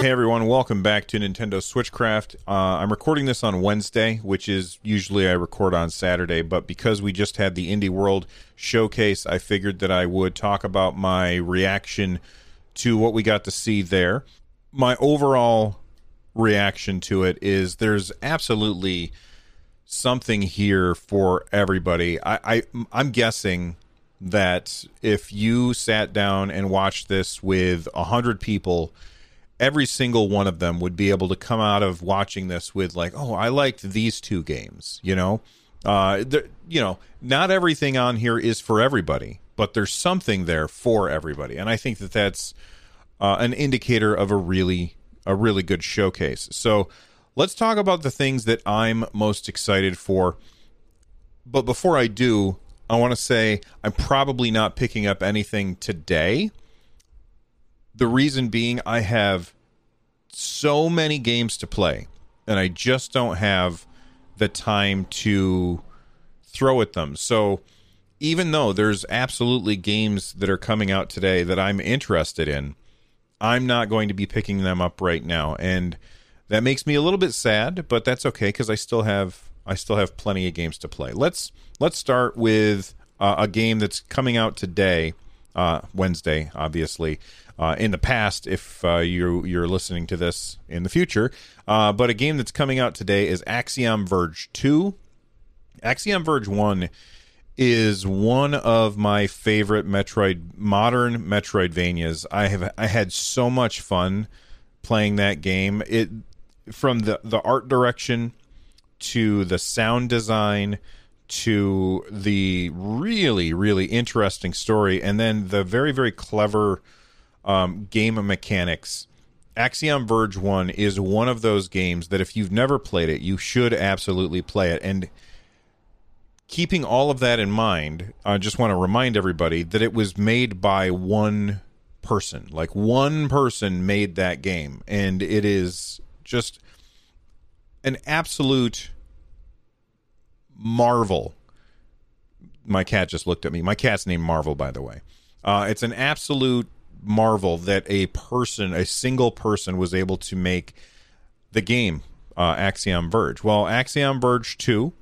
Hey everyone, welcome back to Nintendo Switchcraft. Uh, I'm recording this on Wednesday, which is usually I record on Saturday, but because we just had the Indie World showcase, I figured that I would talk about my reaction to what we got to see there. My overall reaction to it is there's absolutely something here for everybody. I, I I'm guessing that if you sat down and watched this with a hundred people every single one of them would be able to come out of watching this with like, oh, I liked these two games. You know, uh, you know, not everything on here is for everybody, but there's something there for everybody, and I think that that's uh, an indicator of a really a really good showcase. So let's talk about the things that I'm most excited for. But before I do, I want to say I'm probably not picking up anything today the reason being, I have so many games to play, and I just don't have the time to throw at them. So, even though there's absolutely games that are coming out today that I'm interested in, I'm not going to be picking them up right now, and that makes me a little bit sad. But that's okay because I still have I still have plenty of games to play. Let's let's start with uh, a game that's coming out today, uh, Wednesday, obviously uh, in the past if uh, you you're listening to this in the future. Uh, but a game that's coming out today is Axiom Verge Two. Axiom Verge One is one of my favorite Metroid modern Metroidvanias. I have I had so much fun playing that game. It from the the art direction to the sound design to the really really interesting story and then the very very clever um, game mechanics. Axiom Verge 1 is one of those games that if you've never played it, you should absolutely play it. And keeping all of that in mind, I just want to remind everybody that it was made by one person. Like one person made that game. And it is just an absolute marvel. My cat just looked at me. My cat's named Marvel, by the way. Uh, it's an absolute marvel that a person, a single person, was able to make the game uh, Axiom Verge. Well, Axiom Verge 2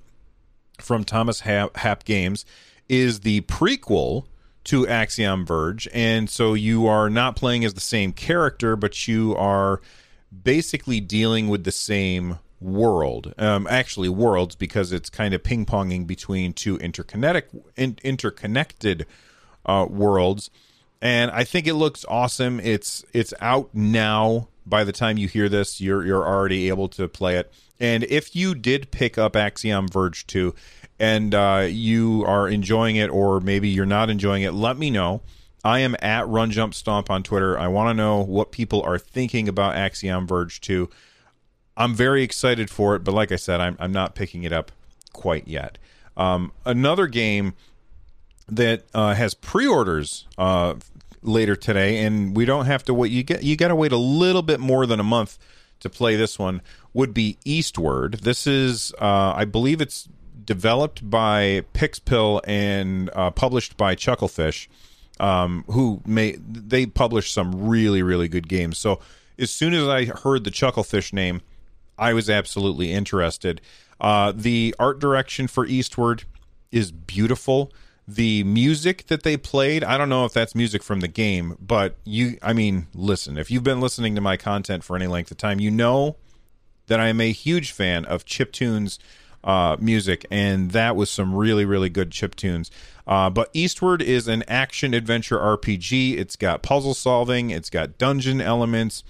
from Thomas Happ Games is the prequel to Axiom Verge. And so you are not playing as the same character, but you are basically dealing with the same world. Um, actually, worlds, because it's kind of ping ponging between two interconnected, in, interconnected uh, worlds and I think it looks awesome. It's it's out now. By the time you hear this, you're you're already able to play it. And if you did pick up Axiom Verge 2 and uh, you are enjoying it, or maybe you're not enjoying it, let me know. I am at Run Jump Stomp on Twitter. I want to know what people are thinking about Axiom Verge 2. I'm very excited for it, but like I said, I'm, I'm not picking it up quite yet. Um, another game that uh, has pre-orders uh, later today, and we don't have to wait. You get you got to wait a little bit more than a month to play this one. Would be Eastward. This is, uh, I believe, it's developed by Pixpil and uh, published by Chucklefish, um, who may they publish some really really good games. So as soon as I heard the Chucklefish name, I was absolutely interested. Uh, the art direction for Eastward is beautiful. The music that they played i don't know if that's music from the game but you i mean listen if you've been listening to my content for any length of time you know that i am a huge fan of chip tunes uh, music and that was some really really good chip tunes uh, but eastward is an action adventure rpg it's got puzzle solving it's got dungeon elements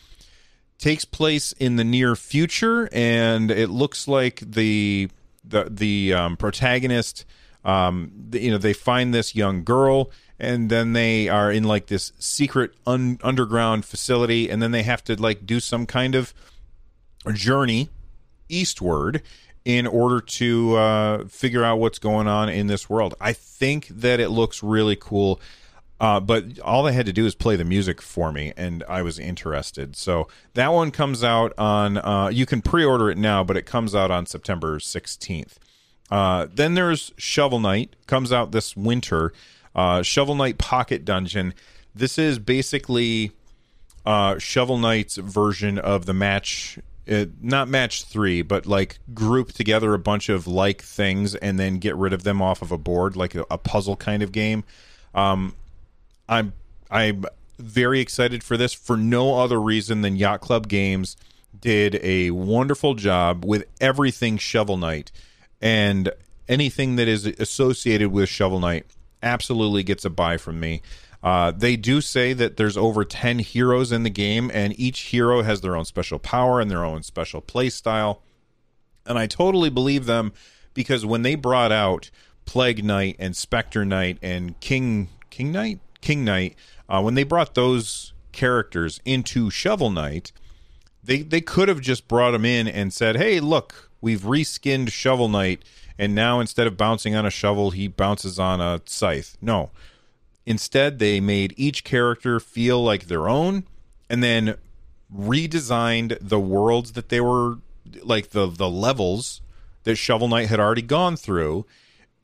takes place in the near future and it looks like the the the um, protagonist Um, you know, they find this young girl, and then they are in like this secret un- underground facility, and then they have to like do some kind of journey eastward in order to uh, figure out what's going on in this world. I think that it looks really cool. Uh, but all they had to do is play the music for me, and I was interested. So that one comes out on. Uh, you can pre-order it now, but it comes out on September sixteenth. Uh, then there's Shovel Knight, comes out this winter. Uh, Shovel Knight Pocket Dungeon. This is basically uh, Shovel Knight's version of the match. Uh, not match three, but like group together a bunch of like things and then get rid of them off of a board, like a, a puzzle kind of game. Um, I'm I'm very excited for this for no other reason than Yacht Club Games did a wonderful job with everything Shovel Knight and anything that is associated with Shovel Knight absolutely gets a buy from me. Uh, they do say that there's over 10 heroes in the game, and each hero has their own special power and their own special play style. And I totally believe them because when they brought out Plague Knight and Specter Knight and King King Knight, King Knight, uh, when they brought those characters into Shovel Knight, they they could have just brought them in and said, "Hey, look, we've reskinned Shovel Knight, and now instead of bouncing on a shovel, he bounces on a scythe." No, instead they made each character feel like their own, and then redesigned the worlds that they were like the the levels that Shovel Knight had already gone through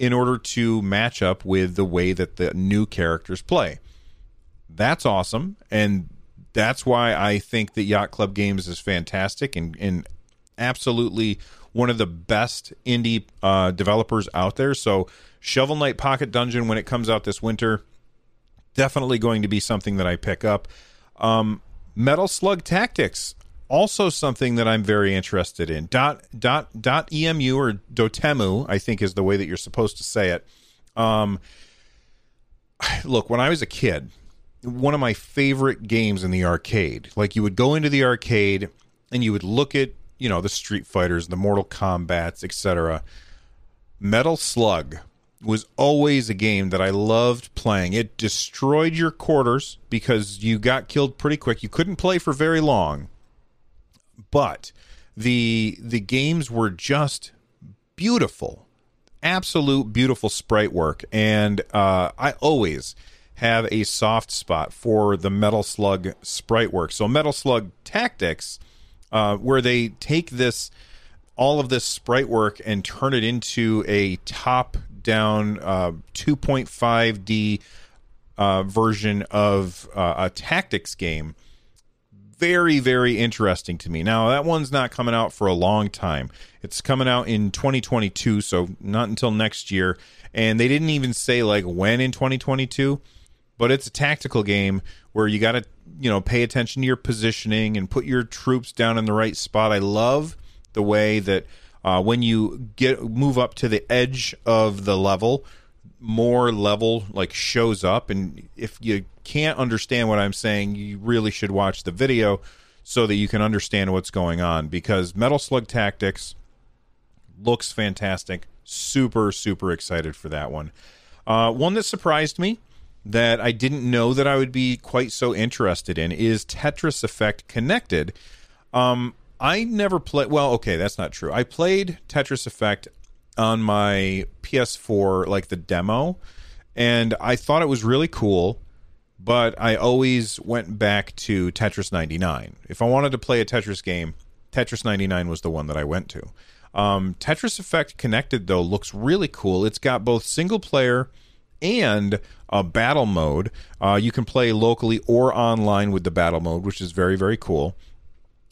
in order to match up with the way that the new characters play. That's awesome. And that's why I think that Yacht Club Games is fantastic and, and absolutely one of the best indie uh, developers out there. So, Shovel Knight Pocket Dungeon, when it comes out this winter, definitely going to be something that I pick up. Um, Metal Slug Tactics also something that I'm very interested in. Dot dot dot emu or dotemu, I think is the way that you're supposed to say it. Um, look, when I was a kid, one of my favorite games in the arcade, like you would go into the arcade and you would look at you know the Street Fighters, the Mortal Kombat's, etc. Metal Slug was always a game that I loved playing. It destroyed your quarters because you got killed pretty quick. You couldn't play for very long but the the games were just beautiful, absolute beautiful sprite work, and uh, I always have a soft spot for the Metal Slug sprite work. So Metal Slug Tactics, uh, where they take this all of this sprite work and turn it into a top down uh, 2.5D uh, version of uh, a tactics game very, very interesting to me. Now, that one's not coming out for a long time. It's coming out in 2022, so not until next year. And they didn't even say like when in 2022, but it's a tactical game where you got to, you know, pay attention to your positioning and put your troops down in the right spot. I love the way that uh, when you get move up to the edge of the level, more level like shows up and if you can't understand what i'm saying you really should watch the video so that you can understand what's going on because metal slug tactics looks fantastic. Super super excited for that one. Uh, one that surprised me that i didn't know that i would be quite so interested in is tetris effect connected. Um, i never played well okay that's not true. I played tetris effect on my PS4, like the demo, and I thought it was really cool. But I always went back to Tetris 99. If I wanted to play a Tetris game, Tetris 99 was the one that I went to. Um, Tetris Effect Connected, though, looks really cool. It's got both single player and a battle mode. Uh, you can play locally or online with the battle mode, which is very, very cool.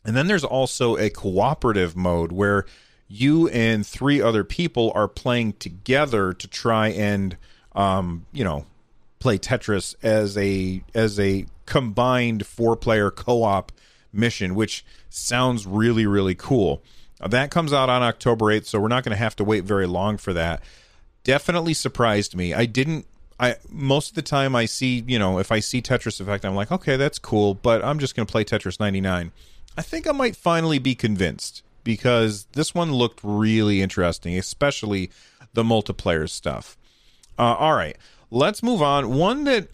And then there's also a cooperative mode where you and three other people are playing together to try and um, you know play Tetris as a as a combined four player co op mission, which sounds really really cool. Uh, that comes out on October eighth, so we're not going to have to wait very long for that. Definitely surprised me. I didn't. I most of the time I see you know if I see Tetris Effect, I'm like okay that's cool, but I'm just going to play Tetris 99. I think I might finally be convinced because this one looked really interesting, especially the multiplayer stuff. Uh, all right, let's move on. One that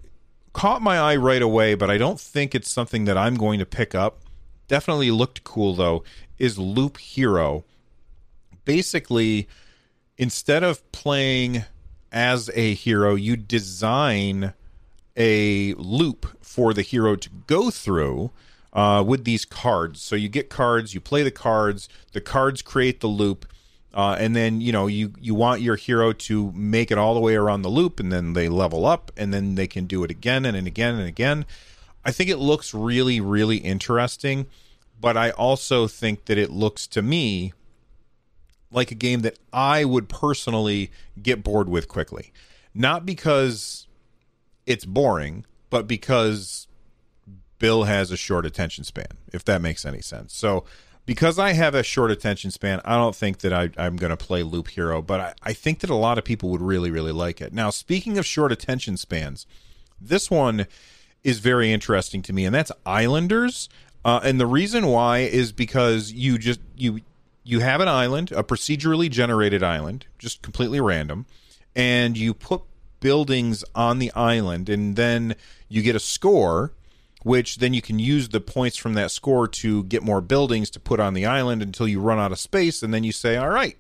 caught my eye right away, but I don't think it's something that I'm going to pick up. Definitely looked cool though. Is Loop Hero. Basically, instead of playing as a hero, you design a loop for the hero to go through uh, with these cards. So you get cards, you play the cards, the cards create the loop, uh, and then you know you you want your hero to make it all the way around the loop, and then they level up, and then they can do it again and, and again and again. I think it looks really really interesting, but I also think that it looks to me like a game that I would personally get bored with quickly. Not because it's boring, but because Bill has a short attention span, if that makes any sense. So, because I have a short attention span, I don't think that I, am going to play Loop Hero, but I, I think that a lot of people would really, really like it. Now, speaking of short attention spans, this one is very interesting to me, and that's Islanders. Uh, and the reason why is because you just you you have an island, a procedurally generated island, just completely random, and you put buildings on the island, and then you get a score, which then you can use the points from that score to get more buildings to put on the island until you run out of space, and then you say, All right,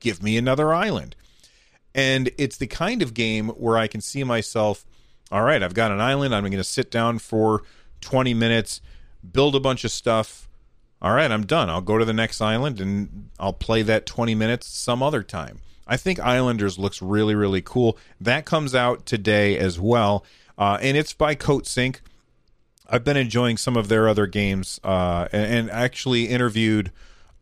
give me another island. And it's the kind of game where I can see myself, All right, I've got an island, I'm going to sit down for 20 minutes, build a bunch of stuff all right, I'm done. I'll go to the next island and I'll play that 20 minutes some other time. I think Islanders looks really, really cool. That comes out today as well, uh, and it's by Coatsink. I've been enjoying some of their other games, uh, and, and, actually interviewed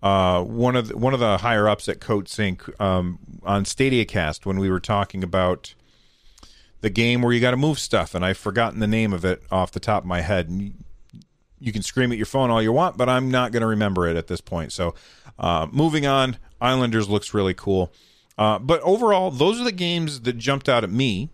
uh, one of the, one of the higher ups at Coatsink um, on StadiaCast when we were talking about the game where you got to move stuff, and I've forgotten the name of it off the top of my head. And you can scream at your phone all you want, but I'm not going to remember it at this point. So, uh, moving on, Islanders looks really cool. Uh, but overall, those are the games that jumped out at me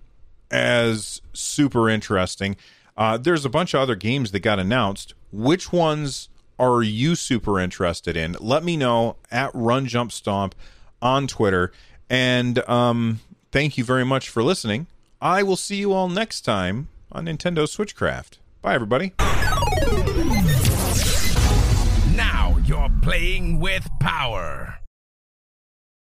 as super interesting. Uh, there's a bunch of other games that got announced. Which ones are you super interested in? Let me know at Run Jump Stomp on Twitter. And um, thank you very much for listening. I will see you all next time on Nintendo Switchcraft. Bye, everybody. Now you're playing with power.